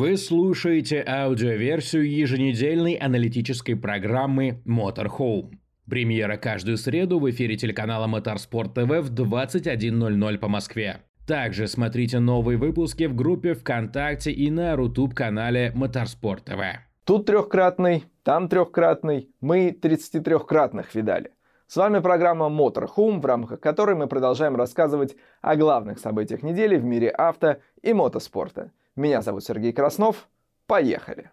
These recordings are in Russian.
Вы слушаете аудиоверсию еженедельной аналитической программы Motorhome. Премьера каждую среду в эфире телеканала Motorsport TV в 21.00 по Москве. Также смотрите новые выпуски в группе ВКонтакте и на Рутуб-канале Motorsport TV. Тут трехкратный, там трехкратный, мы 33-кратных видали. С вами программа Motorhome, в рамках которой мы продолжаем рассказывать о главных событиях недели в мире авто и мотоспорта – меня зовут Сергей Краснов. Поехали!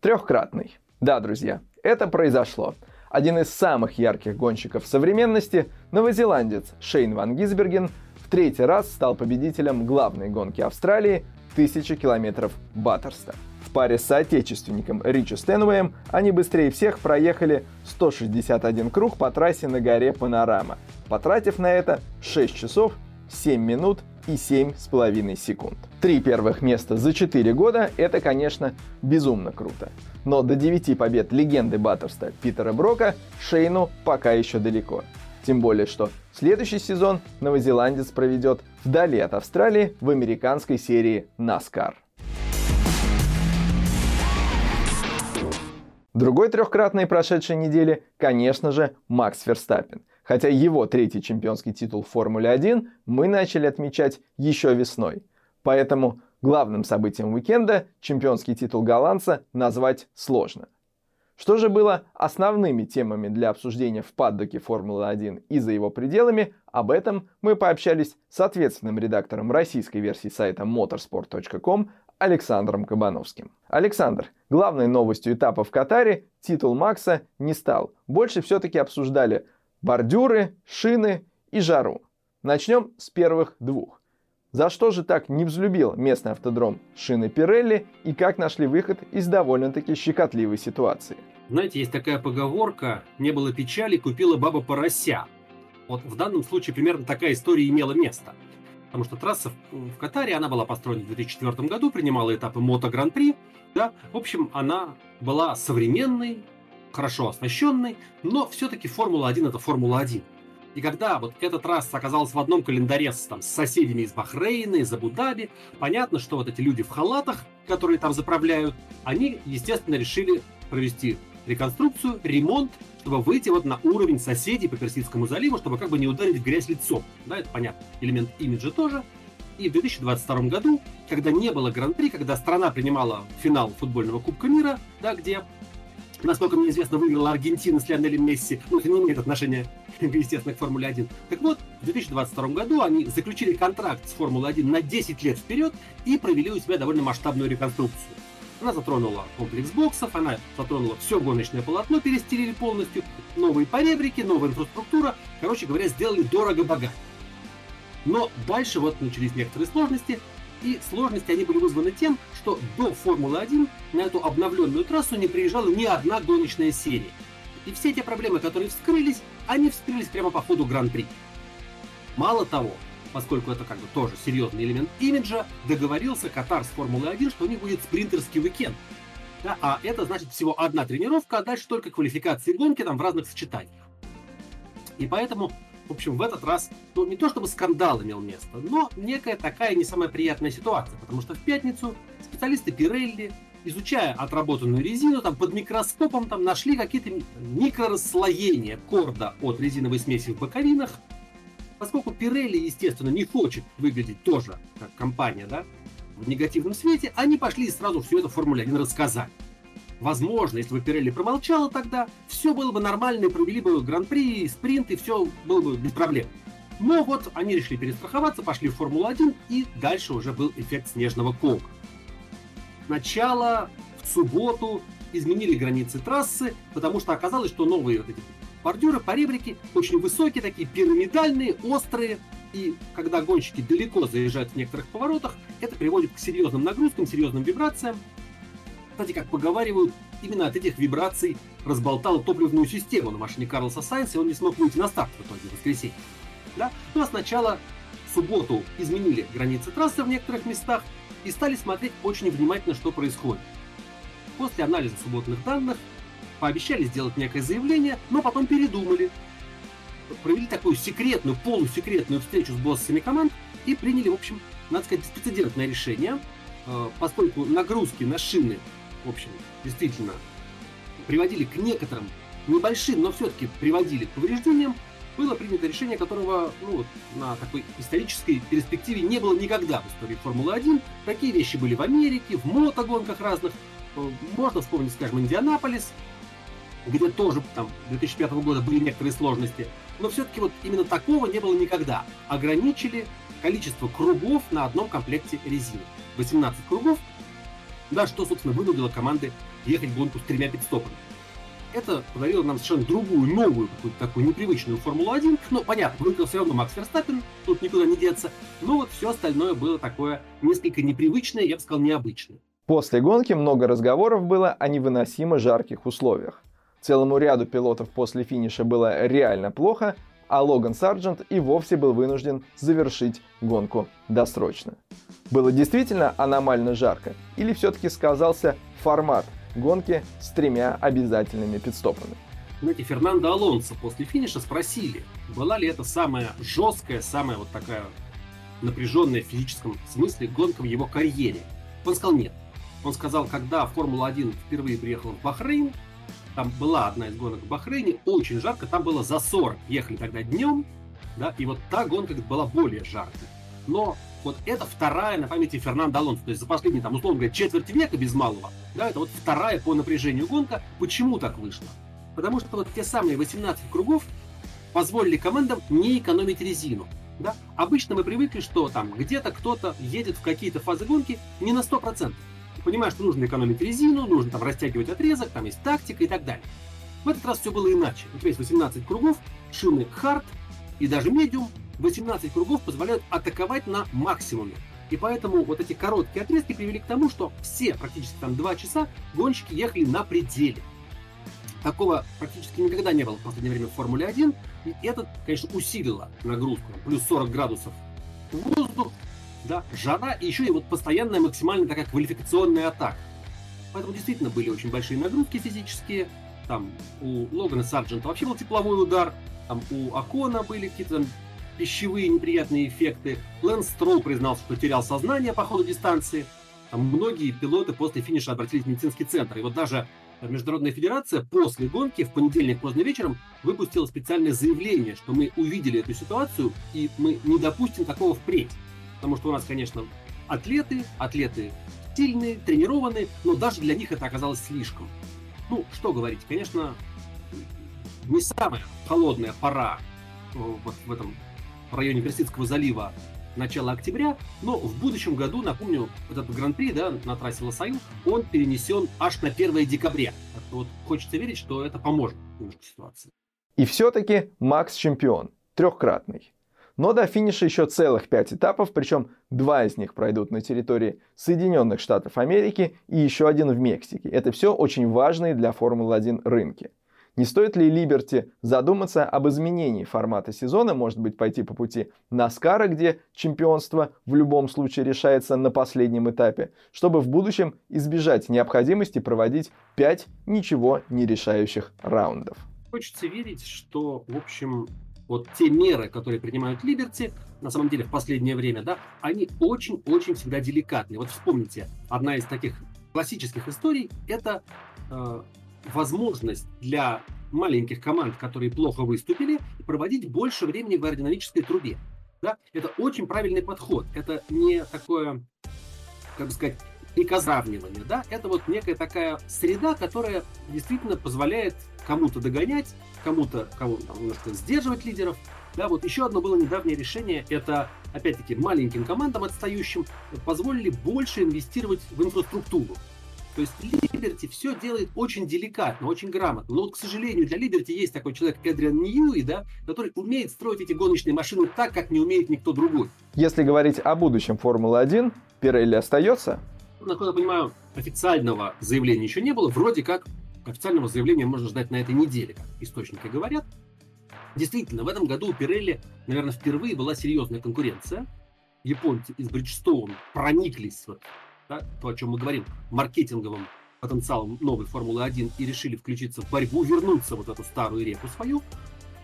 Трехкратный. Да, друзья, это произошло. Один из самых ярких гонщиков современности, новозеландец Шейн Ван Гисберген, в третий раз стал победителем главной гонки Австралии 1000 километров Баттерста. В паре с соотечественником Ричи Стэнуэем они быстрее всех проехали 161 круг по трассе на горе Панорама, потратив на это 6 часов 7 минут и 7,5 секунд. Три первых места за 4 года – это, конечно, безумно круто. Но до 9 побед легенды Баттерста Питера Брока Шейну пока еще далеко. Тем более, что следующий сезон новозеландец проведет вдали от Австралии в американской серии NASCAR. Другой трехкратной прошедшей недели, конечно же, Макс Ферстаппин – хотя его третий чемпионский титул в Формуле 1 мы начали отмечать еще весной. Поэтому главным событием уикенда чемпионский титул голландца назвать сложно. Что же было основными темами для обсуждения в паддоке Формулы-1 и за его пределами, об этом мы пообщались с ответственным редактором российской версии сайта motorsport.com Александром Кабановским. Александр, главной новостью этапа в Катаре титул Макса не стал. Больше все-таки обсуждали бордюры, шины и жару. Начнем с первых двух. За что же так не взлюбил местный автодром шины Пирелли и как нашли выход из довольно-таки щекотливой ситуации? Знаете, есть такая поговорка «не было печали, купила баба порося». Вот в данном случае примерно такая история имела место. Потому что трасса в Катаре, она была построена в 2004 году, принимала этапы Мото Гран-при. Да? В общем, она была современной, хорошо оснащенный, но все-таки Формула-1 это Формула-1. И когда вот эта трасса оказалась в одном календаре с, там, с соседями из Бахрейна, из Абу-Даби, понятно, что вот эти люди в халатах, которые там заправляют, они, естественно, решили провести реконструкцию, ремонт, чтобы выйти вот на уровень соседей по Персидскому заливу, чтобы как бы не ударить в грязь лицом. Да, это понятно. Элемент имиджа тоже. И в 2022 году, когда не было Гран-при, когда страна принимала финал футбольного Кубка мира, да, где насколько мне известно, выиграла Аргентина с Лионелем Месси. Ну, это не имеет отношения, естественно, к Формуле 1. Так вот, в 2022 году они заключили контракт с Формулой 1 на 10 лет вперед и провели у себя довольно масштабную реконструкцию. Она затронула комплекс боксов, она затронула все гоночное полотно, перестелили полностью, новые поребрики, новая инфраструктура. Короче говоря, сделали дорого-богато. Но дальше вот начались некоторые сложности, и сложности они были вызваны тем, что до Формулы-1 на эту обновленную трассу не приезжала ни одна гоночная серия. И все те проблемы, которые вскрылись, они вскрылись прямо по ходу Гран-при. Мало того, поскольку это как бы тоже серьезный элемент имиджа, договорился Катар с Формулой-1, что у них будет спринтерский уикенд. Да, а это значит всего одна тренировка, а дальше только квалификации гонки там в разных сочетаниях. И поэтому в общем, в этот раз, ну, не то чтобы скандал имел место, но некая такая не самая приятная ситуация, потому что в пятницу специалисты Пирелли, изучая отработанную резину, там под микроскопом там нашли какие-то микрорасслоения корда от резиновой смеси в боковинах. Поскольку Пирелли, естественно, не хочет выглядеть тоже как компания, да, в негативном свете, они пошли и сразу все это в Формуле 1 рассказать. Возможно, если бы Пирелли промолчала тогда, все было бы нормально, и провели бы гран-при, спринт, и все было бы без проблем. Но вот они решили перестраховаться, пошли в Формулу-1, и дальше уже был эффект снежного кома. Сначала в субботу изменили границы трассы, потому что оказалось, что новые вот эти бордюры, поребрики очень высокие, такие пирамидальные, острые, и когда гонщики далеко заезжают в некоторых поворотах, это приводит к серьезным нагрузкам, серьезным вибрациям, кстати, как поговаривают, именно от этих вибраций разболтала топливную систему на машине Карлоса Сайнса, и он не смог выйти на старт в итоге в воскресенье. Да? Ну а сначала в субботу изменили границы трассы в некоторых местах и стали смотреть очень внимательно, что происходит. После анализа субботных данных пообещали сделать некое заявление, но потом передумали. провели такую секретную, полусекретную встречу с боссами команд и приняли, в общем, надо сказать, беспрецедентное решение, э, поскольку нагрузки на шины, в общем, действительно приводили к некоторым небольшим, но все-таки приводили к повреждениям, было принято решение, которого ну, вот, на такой исторической перспективе не было никогда в истории Формулы-1. Такие вещи были в Америке, в мотогонках разных. Э, можно вспомнить, скажем, Индианаполис, где тоже там 2005 года были некоторые сложности. Но все-таки вот именно такого не было никогда. Ограничили количество кругов на одном комплекте резины. 18 кругов, да, что, собственно, вынудило команды ехать гонку с тремя пидстопами. Это подарило нам совершенно другую, новую, какую-то такую непривычную Формулу-1. Ну, понятно, выиграл все равно Макс Верстаппин, тут никуда не деться. Но вот все остальное было такое несколько непривычное, я бы сказал, необычное. После гонки много разговоров было о невыносимо жарких условиях. Целому ряду пилотов после финиша было реально плохо, а Логан Сарджент и вовсе был вынужден завершить гонку досрочно. Было действительно аномально жарко или все-таки сказался формат гонки с тремя обязательными пидстопами? Знаете, Фернандо Алонсо после финиша спросили, была ли это самая жесткая, самая вот такая напряженная в физическом смысле гонка в его карьере. Он сказал нет. Он сказал, когда Формула-1 впервые приехала в Бахрейн, там была одна из гонок в Бахрейне, очень жарко, там было за 40. Ехали тогда днем, да, и вот та гонка была более жаркой. Но вот это вторая на памяти Фернандо Алонсо. То есть за последние, там, условно говоря, четверть века без малого, да, это вот вторая по напряжению гонка. Почему так вышло? Потому что вот те самые 18 кругов позволили командам не экономить резину. Да? Обычно мы привыкли, что там где-то кто-то едет в какие-то фазы гонки не на 100% понимаешь, что нужно экономить резину, нужно там растягивать отрезок, там есть тактика и так далее. В этот раз все было иначе. У тебя есть 18 кругов, шины хард и даже медиум. 18 кругов позволяют атаковать на максимуме. И поэтому вот эти короткие отрезки привели к тому, что все практически там 2 часа гонщики ехали на пределе. Такого практически никогда не было в последнее время в Формуле 1. И это, конечно, усилило нагрузку. Плюс 40 градусов да, жара и еще и вот постоянная максимальная такая квалификационная атака. Поэтому действительно были очень большие нагрузки физические. Там у Логана Сарджента вообще был тепловой удар, там у Акона были какие-то пищевые неприятные эффекты. Лэнс Строу признался, что терял сознание по ходу дистанции. Там многие пилоты после финиша обратились в медицинский центр. И вот даже Международная федерация после гонки в понедельник поздно вечером выпустила специальное заявление, что мы увидели эту ситуацию и мы не допустим такого впредь. Потому что у нас, конечно, атлеты, атлеты сильные, тренированные, но даже для них это оказалось слишком. Ну, что говорить, конечно, не самая холодная пора э, вот в этом районе Персидского залива начала октября, но в будущем году, напомню, этот гран-при да, на трассе Лосаю, он перенесен аж на 1 декабря. Вот хочется верить, что это поможет немножко ситуации. И все-таки Макс чемпион, трехкратный. Но до финиша еще целых пять этапов, причем два из них пройдут на территории Соединенных Штатов Америки и еще один в Мексике. Это все очень важные для Формулы-1 рынки. Не стоит ли Либерти задуматься об изменении формата сезона, может быть, пойти по пути Наскара, где чемпионство в любом случае решается на последнем этапе, чтобы в будущем избежать необходимости проводить 5 ничего не решающих раундов? Хочется верить, что, в общем, вот те меры, которые принимают Либерти, на самом деле в последнее время, да, они очень-очень всегда деликатные. Вот вспомните, одна из таких классических историй – это э, возможность для маленьких команд, которые плохо выступили, проводить больше времени в аэродинамической трубе. Да? Это очень правильный подход. Это не такое, как бы сказать, приказравнивание. Да? Это вот некая такая среда, которая действительно позволяет кому-то догонять, кому-то кому там, немножко сдерживать лидеров. Да, вот еще одно было недавнее решение, это, опять-таки, маленьким командам отстающим позволили больше инвестировать в инфраструктуру. То есть Либерти все делает очень деликатно, очень грамотно. Но вот, к сожалению, для Либерти есть такой человек Эдриан Ньюи, да, который умеет строить эти гоночные машины так, как не умеет никто другой. Если говорить о будущем Формулы-1, Пирелли остается? Насколько я понимаю, официального заявления еще не было. Вроде как Официального заявления можно ждать на этой неделе, как источники говорят. Действительно, в этом году у Пирелли, наверное, впервые была серьезная конкуренция. Японцы из Бриджстоун прониклись, вот, да, то, о чем мы говорим, маркетинговым потенциалом новой Формулы-1 и решили включиться в борьбу, вернуться вот эту старую реку свою.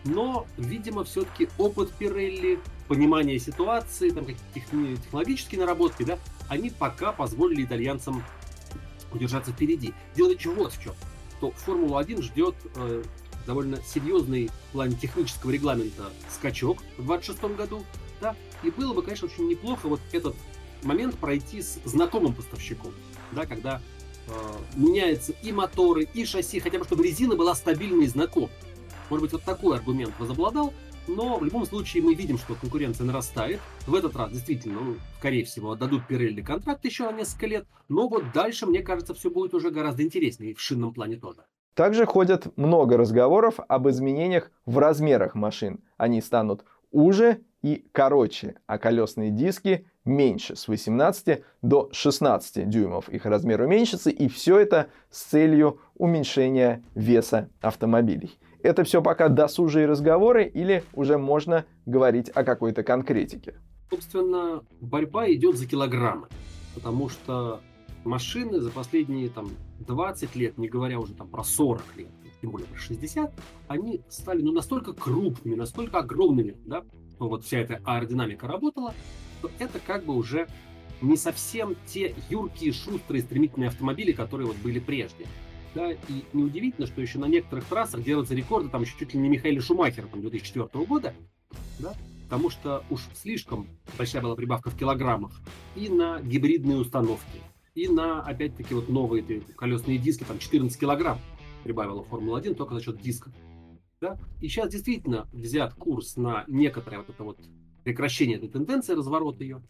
Но, видимо, все-таки опыт Пирелли, понимание ситуации, там какие-то технологические наработки, да, они пока позволили итальянцам удержаться впереди. Дело еще вот в чем, что Формулу-1 ждет э, довольно серьезный в плане технического регламента скачок в 2026 году, да, и было бы, конечно, очень неплохо вот этот момент пройти с знакомым поставщиком, да, когда э, меняются и моторы, и шасси, хотя бы чтобы резина была стабильной и знакомой. Может быть, вот такой аргумент возобладал, но в любом случае мы видим, что конкуренция нарастает. В этот раз действительно, ну, скорее всего, дадут Пирелли контракт еще на несколько лет, но вот дальше, мне кажется, все будет уже гораздо интереснее, в шинном плане тоже. Также ходят много разговоров об изменениях в размерах машин. Они станут уже и короче, а колесные диски меньше, с 18 до 16 дюймов их размер уменьшится, и все это с целью уменьшения веса автомобилей. Это все пока досужие разговоры или уже можно говорить о какой-то конкретике? Собственно, борьба идет за килограммы, потому что машины за последние там 20 лет, не говоря уже там про 40 лет, тем более про 60, они стали ну, настолько крупными, настолько огромными, да, вот вся эта аэродинамика работала, то это как бы уже не совсем те юркие, шустрые, стремительные автомобили, которые вот были прежде. Да, и неудивительно, что еще на некоторых трассах делаются рекорды, там еще чуть ли не Михаила Шумахера, там, 2004 года, да, потому что уж слишком большая была прибавка в килограммах и на гибридные установки, и на, опять-таки, вот новые колесные диски, там 14 килограмм прибавила Формула-1 только за счет дисков. Да? И сейчас действительно взят курс на некоторое вот это вот прекращение этой тенденции, разворот ее.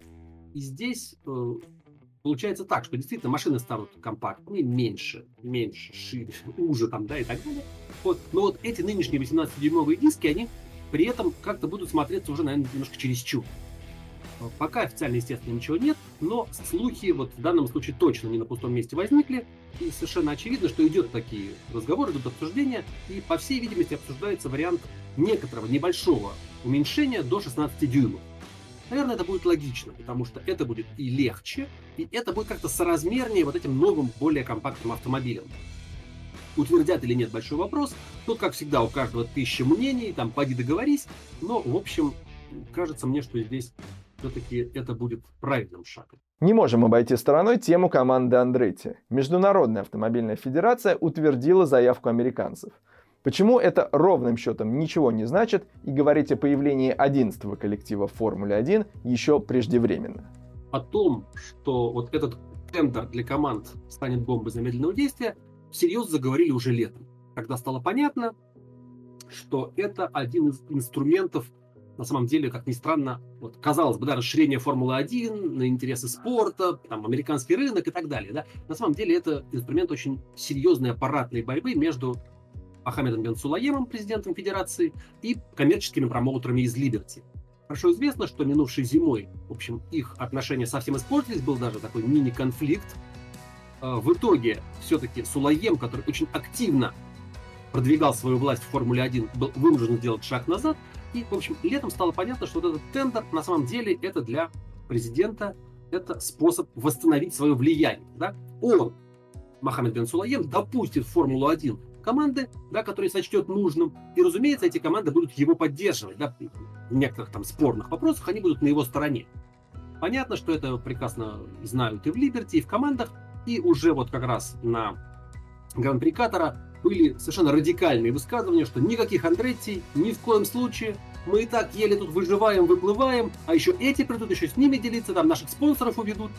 И здесь э, получается так, что действительно машины станут компактнее, меньше, меньше, шире, уже там, да, и так далее. Вот. Но вот эти нынешние 18-дюймовые диски, они при этом как-то будут смотреться уже, наверное, немножко через чу. Пока официально, естественно, ничего нет, но слухи вот в данном случае точно не на пустом месте возникли, и совершенно очевидно, что идет такие разговоры, идут обсуждения, и по всей видимости обсуждается вариант некоторого небольшого уменьшения до 16 дюймов. Наверное, это будет логично, потому что это будет и легче, и это будет как-то соразмернее вот этим новым, более компактным автомобилям. Утвердят или нет, большой вопрос. Тут, как всегда, у каждого тысяча мнений, там, поди договорись. Но, в общем, кажется мне, что здесь все-таки это будет правильным шагом. Не можем обойти стороной тему команды Андретти. Международная автомобильная федерация утвердила заявку американцев – Почему это ровным счетом ничего не значит и говорить о появлении 11 коллектива в Формуле-1 еще преждевременно? О том, что вот этот тендер для команд станет бомбой замедленного действия, всерьез заговорили уже летом, когда стало понятно, что это один из инструментов, на самом деле, как ни странно, вот, казалось бы, да, расширение Формулы-1 на интересы спорта, там, американский рынок и так далее. Да. На самом деле это инструмент очень серьезной аппаратной борьбы между Ахамедом Бен президентом Федерации, и коммерческими промоутерами из Либерти. Хорошо известно, что минувшей зимой, в общем, их отношения совсем испортились, был даже такой мини-конфликт. А, в итоге все-таки Сулаем, который очень активно продвигал свою власть в Формуле-1, был вынужден сделать шаг назад. И, в общем, летом стало понятно, что вот этот тендер на самом деле это для президента это способ восстановить свое влияние. Да? Он, Мохаммед бен Сулаем, допустит Формулу-1 команды, да, которые сочтет нужным. И, разумеется, эти команды будут его поддерживать. Да, в некоторых там спорных вопросах они будут на его стороне. Понятно, что это прекрасно знают и в Либерти, и в командах. И уже вот как раз на Гран-при Катара были совершенно радикальные высказывания, что никаких Андретти, ни в коем случае, мы и так еле тут выживаем, выплываем, а еще эти придут, еще с ними делиться, там наших спонсоров уведут.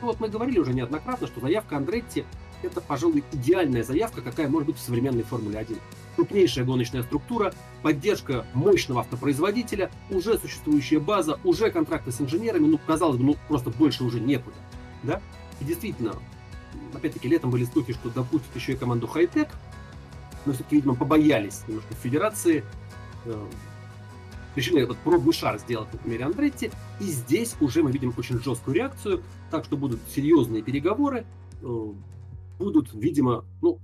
Вот мы говорили уже неоднократно, что заявка Андретти это, пожалуй, идеальная заявка, какая может быть в современной Формуле 1. Крупнейшая гоночная структура, поддержка мощного автопроизводителя, уже существующая база, уже контракты с инженерами, ну, казалось бы, ну, просто больше уже некуда. Да? И действительно, опять-таки, летом были слухи, что допустят еще и команду Хайтек, но все-таки, видимо, побоялись немножко Федерации, э, решили этот пробный шар сделать на примере Андретти, и здесь уже мы видим очень жесткую реакцию, так что будут серьезные переговоры, э, будут, видимо, ну,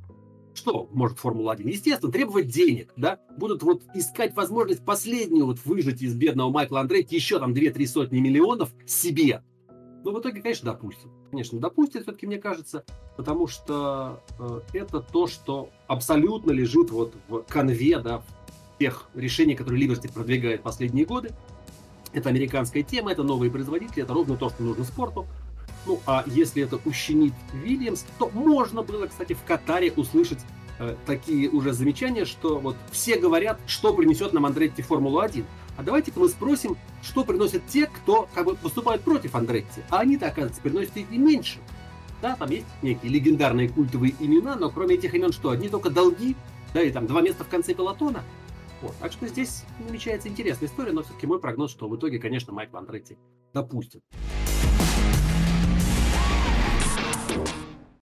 что может Формула-1? Естественно, требовать денег, да? Будут вот искать возможность последнюю вот выжить из бедного Майкла Андретти еще там 2-3 сотни миллионов себе. Но в итоге, конечно, допустят. Конечно, допустят, все-таки, мне кажется, потому что э, это то, что абсолютно лежит вот в конве, да, в тех решений, которые Либерти продвигает последние годы. Это американская тема, это новые производители, это ровно то, что нужно спорту. Ну, а если это ущемит Вильямс, то можно было, кстати, в Катаре услышать э, такие уже замечания, что вот все говорят, что принесет нам Андретти Формулу-1. А давайте-ка мы спросим, что приносят те, кто как бы выступают против Андретти. А они-то, оказывается, приносят и меньше. Да, там есть некие легендарные культовые имена, но кроме этих имен что? Одни только долги, да, и там два места в конце пелотона. Вот. Так что здесь намечается интересная история, но все-таки мой прогноз, что в итоге, конечно, Майк Андретти допустит.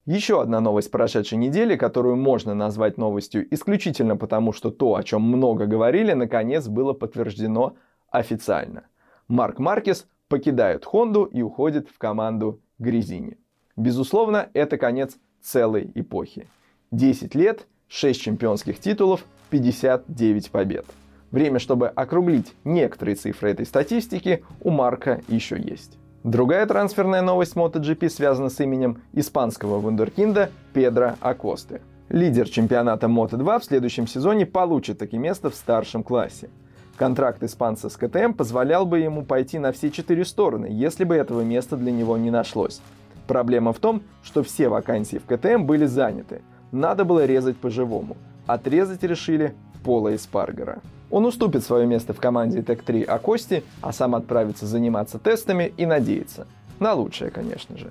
Еще одна новость прошедшей недели, которую можно назвать новостью исключительно потому, что то, о чем много говорили, наконец было подтверждено официально. Марк Маркес покидает Хонду и уходит в команду Грязини. Безусловно, это конец целой эпохи. 10 лет, 6 чемпионских титулов, 59 побед. Время, чтобы округлить некоторые цифры этой статистики, у Марка еще есть. Другая трансферная новость MotoGP связана с именем испанского вундеркинда Педро Акосты. Лидер чемпионата Moto2 в следующем сезоне получит таки место в старшем классе. Контракт испанца с KTM позволял бы ему пойти на все четыре стороны, если бы этого места для него не нашлось. Проблема в том, что все вакансии в KTM были заняты. Надо было резать по-живому. Отрезать решили Пола Эспаргера. Он уступит свое место в команде Tech3 Акости, а сам отправится заниматься тестами и надеяться. На лучшее, конечно же.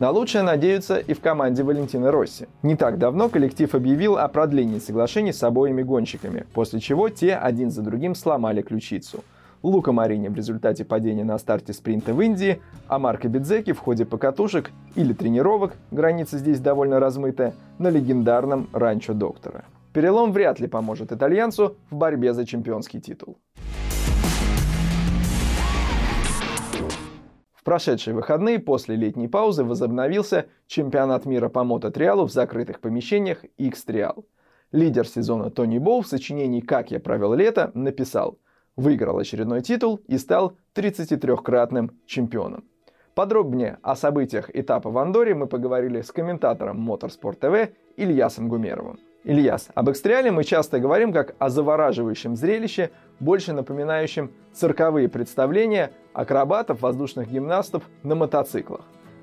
На лучшее надеются и в команде Валентина Росси. Не так давно коллектив объявил о продлении соглашений с обоими гонщиками, после чего те один за другим сломали ключицу. Лука Марини в результате падения на старте спринта в Индии, а Марко Бидзеки в ходе покатушек или тренировок, граница здесь довольно размытая, на легендарном ранчо доктора. Перелом вряд ли поможет итальянцу в борьбе за чемпионский титул. В прошедшие выходные после летней паузы возобновился чемпионат мира по мототриалу в закрытых помещениях X-Trial. Лидер сезона Тони Боу в сочинении «Как я провел лето» написал «Выиграл очередной титул и стал 33-кратным чемпионом». Подробнее о событиях этапа в Андоре мы поговорили с комментатором Motorsport TV Ильясом Гумеровым. Ильяс, об экстриале мы часто говорим как о завораживающем зрелище, больше напоминающем цирковые представления акробатов, воздушных гимнастов на мотоциклах.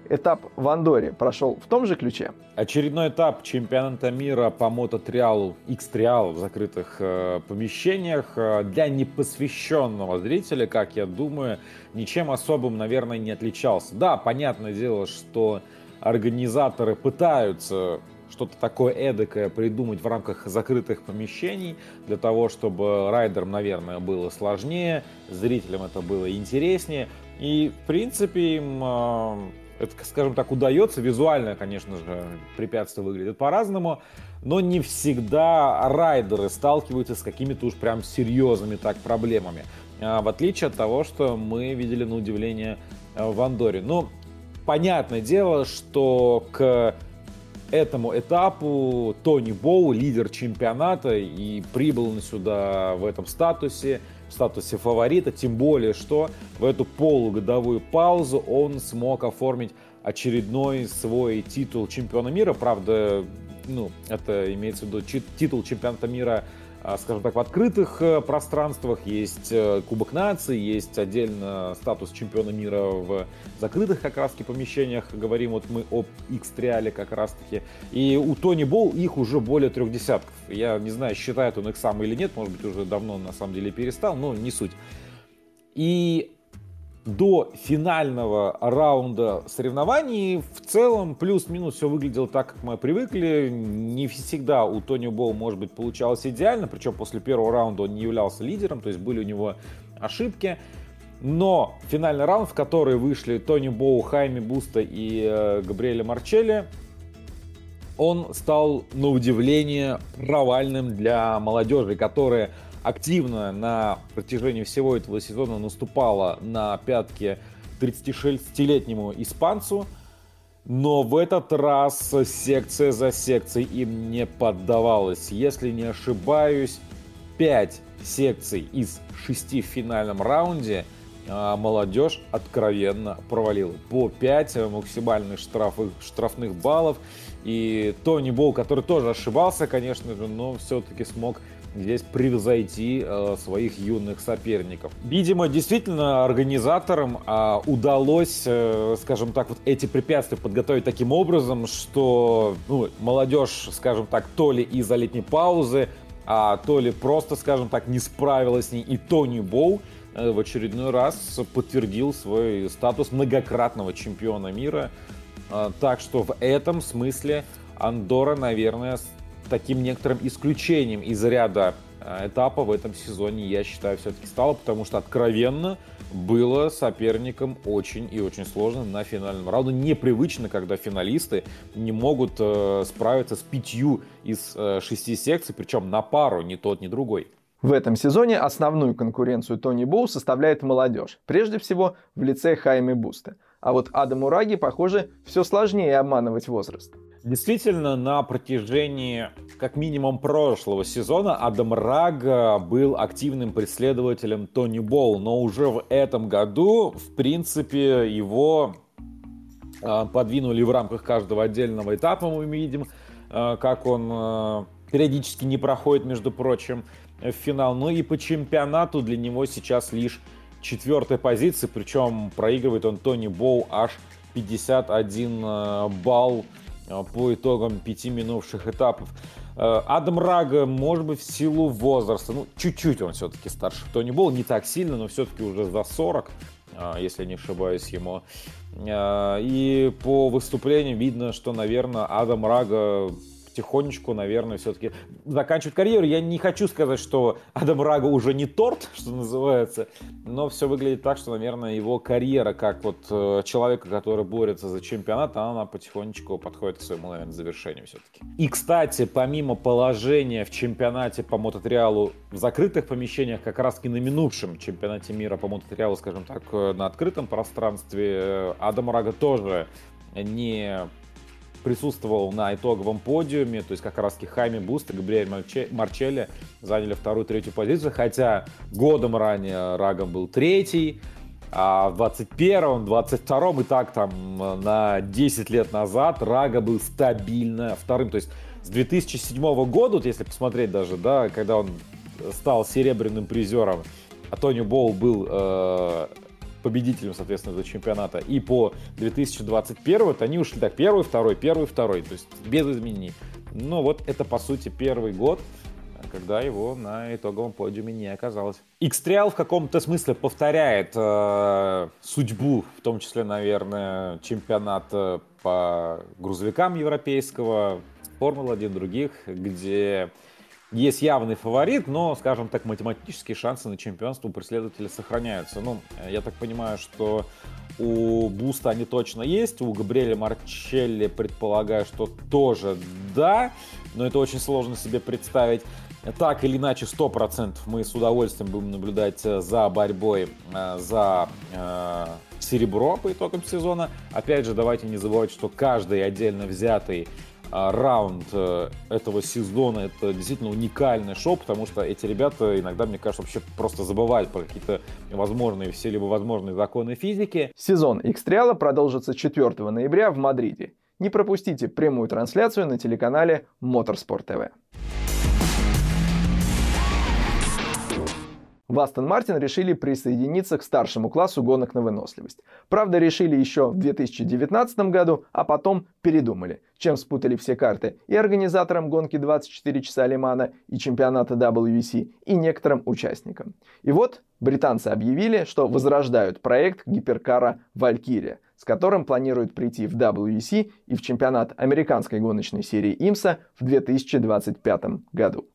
Этап в Андоре прошел в том же ключе? Очередной этап чемпионата мира по мототриалу, X-триалу в закрытых э, помещениях э, для непосвященного зрителя, как я думаю, ничем особым, наверное, не отличался. Да, понятное дело, что организаторы пытаются что-то такое эдакое придумать в рамках закрытых помещений, для того, чтобы райдерам, наверное, было сложнее, зрителям это было интереснее. И, в принципе, им а, это, скажем так, удается. Визуально, конечно же, препятствия выглядят по-разному. Но не всегда райдеры сталкиваются с какими-то уж прям серьезными так проблемами. А, в отличие от того, что мы видели на удивление в Андоре. Ну, понятное дело, что к этому этапу Тони Боу, лидер чемпионата, и прибыл он сюда в этом статусе, в статусе фаворита, тем более, что в эту полугодовую паузу он смог оформить очередной свой титул чемпиона мира. Правда, ну, это имеется в виду титул чемпионата мира скажем так, в открытых э, пространствах, есть э, Кубок наций, есть отдельно статус чемпиона мира в закрытых как раз таки помещениях, говорим вот мы об X-триале как раз таки. И у Тони Бол их уже более трех десятков. Я не знаю, считает он их сам или нет, может быть уже давно на самом деле перестал, но не суть. И до финального раунда соревнований в целом плюс-минус все выглядело так, как мы привыкли. Не всегда у Тони Боу, может быть, получалось идеально, причем после первого раунда он не являлся лидером, то есть были у него ошибки. Но финальный раунд, в который вышли Тони Боу, Хайми Буста и э, Габриэля Марчелли, он стал, на удивление, провальным для молодежи, которая активно на протяжении всего этого сезона наступала на пятки 36-летнему испанцу. Но в этот раз секция за секцией им не поддавалась. Если не ошибаюсь, 5 секций из 6 в финальном раунде а, молодежь откровенно провалила. По 5 максимальных штрафных, штрафных баллов. И Тони Бол, который тоже ошибался, конечно же, но все-таки смог здесь превзойти э, своих юных соперников. Видимо, действительно организаторам э, удалось, э, скажем так, вот эти препятствия подготовить таким образом, что ну, молодежь, скажем так, то ли из-за летней паузы, а то ли просто, скажем так, не справилась с ней. И Тони Боу э, в очередной раз подтвердил свой статус многократного чемпиона мира. Э, так что в этом смысле Андора, наверное, таким некоторым исключением из ряда э, этапа в этом сезоне, я считаю, все-таки стало, потому что откровенно было соперником очень и очень сложным на финальном раунде. Непривычно, когда финалисты не могут э, справиться с пятью из э, шести секций, причем на пару, ни тот, ни другой. В этом сезоне основную конкуренцию Тони Боу составляет молодежь, прежде всего в лице Хайме Буста. А вот Адаму Раги, похоже, все сложнее обманывать возраст. Действительно, на протяжении как минимум прошлого сезона Адам Рага был активным преследователем Тони Болл, но уже в этом году, в принципе, его а, подвинули в рамках каждого отдельного этапа, мы видим, а, как он а, периодически не проходит, между прочим, в финал. Ну и по чемпионату для него сейчас лишь четвертая позиция, причем проигрывает он Тони Боу аж 51 балл Э, по итогам пяти минувших этапов. Э, Адам Рага, может быть, в силу возраста, ну, чуть-чуть он все-таки старше Тони Бол, не так сильно, но все-таки уже за 40, э, если не ошибаюсь ему. И по выступлениям видно, что, наверное, Адам Рага потихонечку, наверное, все-таки заканчивать карьеру. Я не хочу сказать, что Адам Рага уже не торт, что называется, но все выглядит так, что, наверное, его карьера как вот э, человека, который борется за чемпионат, она потихонечку подходит к своему, наверное, завершению все-таки. И, кстати, помимо положения в чемпионате по мототриалу в закрытых помещениях, как раз и на минувшем чемпионате мира по мототриалу, скажем так, э, на открытом пространстве, э, Адам Рага тоже не присутствовал на итоговом подиуме, то есть как раз Хайми Буст и Габриэль Марчелли заняли вторую, третью позицию, хотя годом ранее Рагом был третий, а в 21-м, 22-м и так там на 10 лет назад Рага был стабильно вторым, то есть с 2007 года, вот если посмотреть даже, да, когда он стал серебряным призером, а Тони Боул был э, победителем, соответственно, этого чемпионата. И по 2021 вот они ушли так, первый, второй, первый, второй, то есть без изменений. Но вот это, по сути, первый год, когда его на итоговом подиуме не оказалось. X-Trial в каком-то смысле повторяет э, судьбу, в том числе, наверное, чемпионата по грузовикам европейского, Формула-1 других, где есть явный фаворит, но, скажем так, математические шансы на чемпионство у преследователя сохраняются. Ну, я так понимаю, что у Буста они точно есть, у Габриэля Марчелли предполагаю, что тоже да, но это очень сложно себе представить. Так или иначе, 100% мы с удовольствием будем наблюдать э, за борьбой э, за э, серебро по итогам сезона. Опять же, давайте не забывать, что каждый отдельно взятый раунд э, этого сезона это действительно уникальное шоу, потому что эти ребята иногда, мне кажется, вообще просто забывают про какие-то возможные, все либо возможные законы физики. Сезон X-Trial продолжится 4 ноября в Мадриде. Не пропустите прямую трансляцию на телеканале Motorsport TV. В Астон Мартин решили присоединиться к старшему классу гонок на выносливость. Правда, решили еще в 2019 году, а потом передумали, чем спутали все карты и организаторам гонки 24 часа Лимана, и чемпионата WEC, и некоторым участникам. И вот британцы объявили, что возрождают проект гиперкара «Валькирия», с которым планируют прийти в WEC и в чемпионат американской гоночной серии IMSA в 2025 году.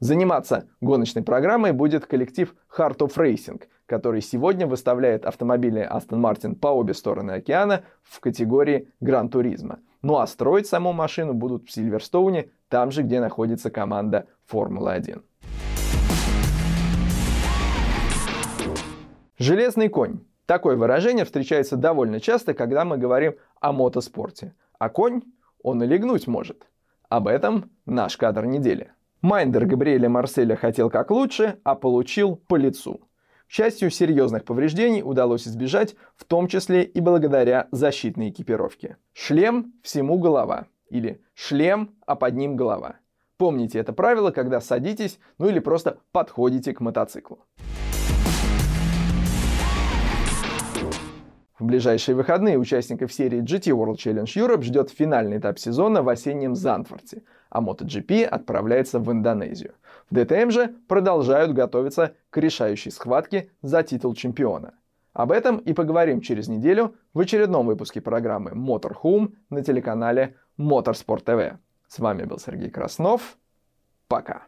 Заниматься гоночной программой будет коллектив Heart of Racing, который сегодня выставляет автомобили Aston Martin по обе стороны океана в категории Гран-туризма. Ну а строить саму машину будут в Сильверстоуне, там же, где находится команда Формула-1. Железный конь. Такое выражение встречается довольно часто, когда мы говорим о мотоспорте. А конь, он и лягнуть может. Об этом наш кадр недели. Minder Габриэля Марселли хотел как лучше, а получил по лицу. К счастью, серьезных повреждений удалось избежать, в том числе и благодаря защитной экипировке. Шлем всему голова или шлем, а под ним голова. Помните это правило, когда садитесь, ну или просто подходите к мотоциклу. В ближайшие выходные участников серии GT World Challenge Europe ждет финальный этап сезона в осеннем Занфорте, а MotoGP отправляется в Индонезию. В DTM же продолжают готовиться к решающей схватке за титул чемпиона. Об этом и поговорим через неделю в очередном выпуске программы Motorhome на телеканале Motorsport TV. С вами был Сергей Краснов. Пока.